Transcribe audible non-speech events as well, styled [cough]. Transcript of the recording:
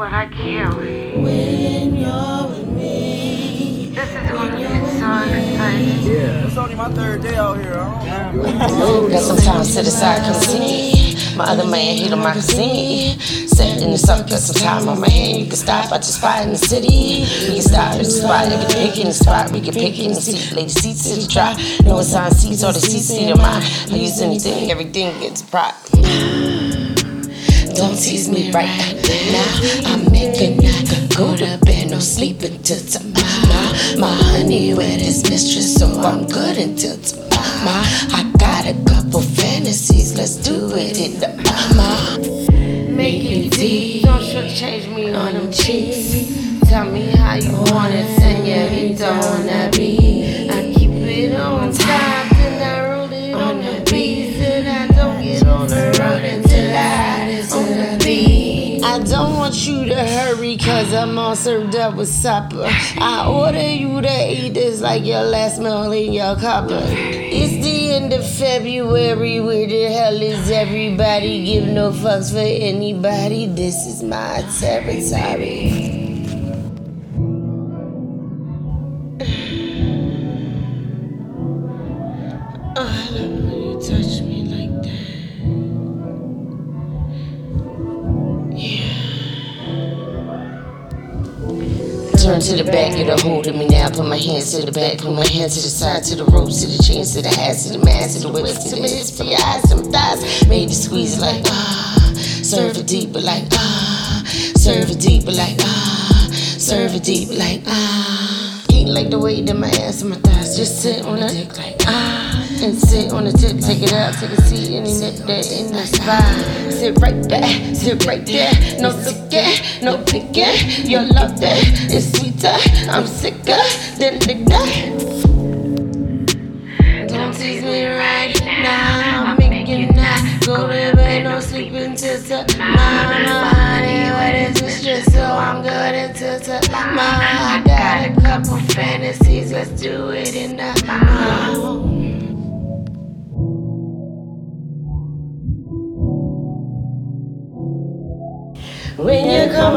what I can't wait. When you're with me. This is gonna be so exciting. Yeah. It's only my third day out here. I don't Got some time to the side, come see me. My other man, he don't mind to see me. Set in the sun, got some time on my hand. You can stop at the spot in the city. We can stop at the spot, you can pick in the spot. We can pick in the seat, lay the seats to the try. No assigned seats or the seats to mine. I use anything, everything gets prop. Don't tease me right now. I'm making nigga go to bed, no sleep until tomorrow. My honey with his mistress, so I'm good until tomorrow. I got a couple fantasies, let's do it in the mama. Make it deep, don't change me on them cheeks. Tell me how you want it, senorita, wanna be. Want you to hurry, cause I'm all served up with supper. I order you to eat this like your last meal in your cupboard. It's the end of February, where the hell is everybody? Give no fucks for anybody. This is my territory. [sighs] Oh, Turn to the back, get a hold of me now. Put my hands to the back, put my hands to the side, to the ropes, to the chains, to the hats, to the mask, to the whips, to the hips, to the eyes, to the thighs. It squeeze like ah, serve it deeper like ah, serve it deeper like ah, serve it deep like ah. Like the weight in my ass and my thighs. Just sit on the dick like ah, and sit on the tip. Take it out, take a seat, and nip that in the spine. Sit right there, sit right there. No sicking, no picking. Your love that is sweeter. I'm sicker than the guy. Don't tease me right now. I'm making that go to bed, no sleeping till tomorrow. Honey, what is mistress? So I'm good until tomorrow. Couple fantasies, let's do it in the mouth. When you come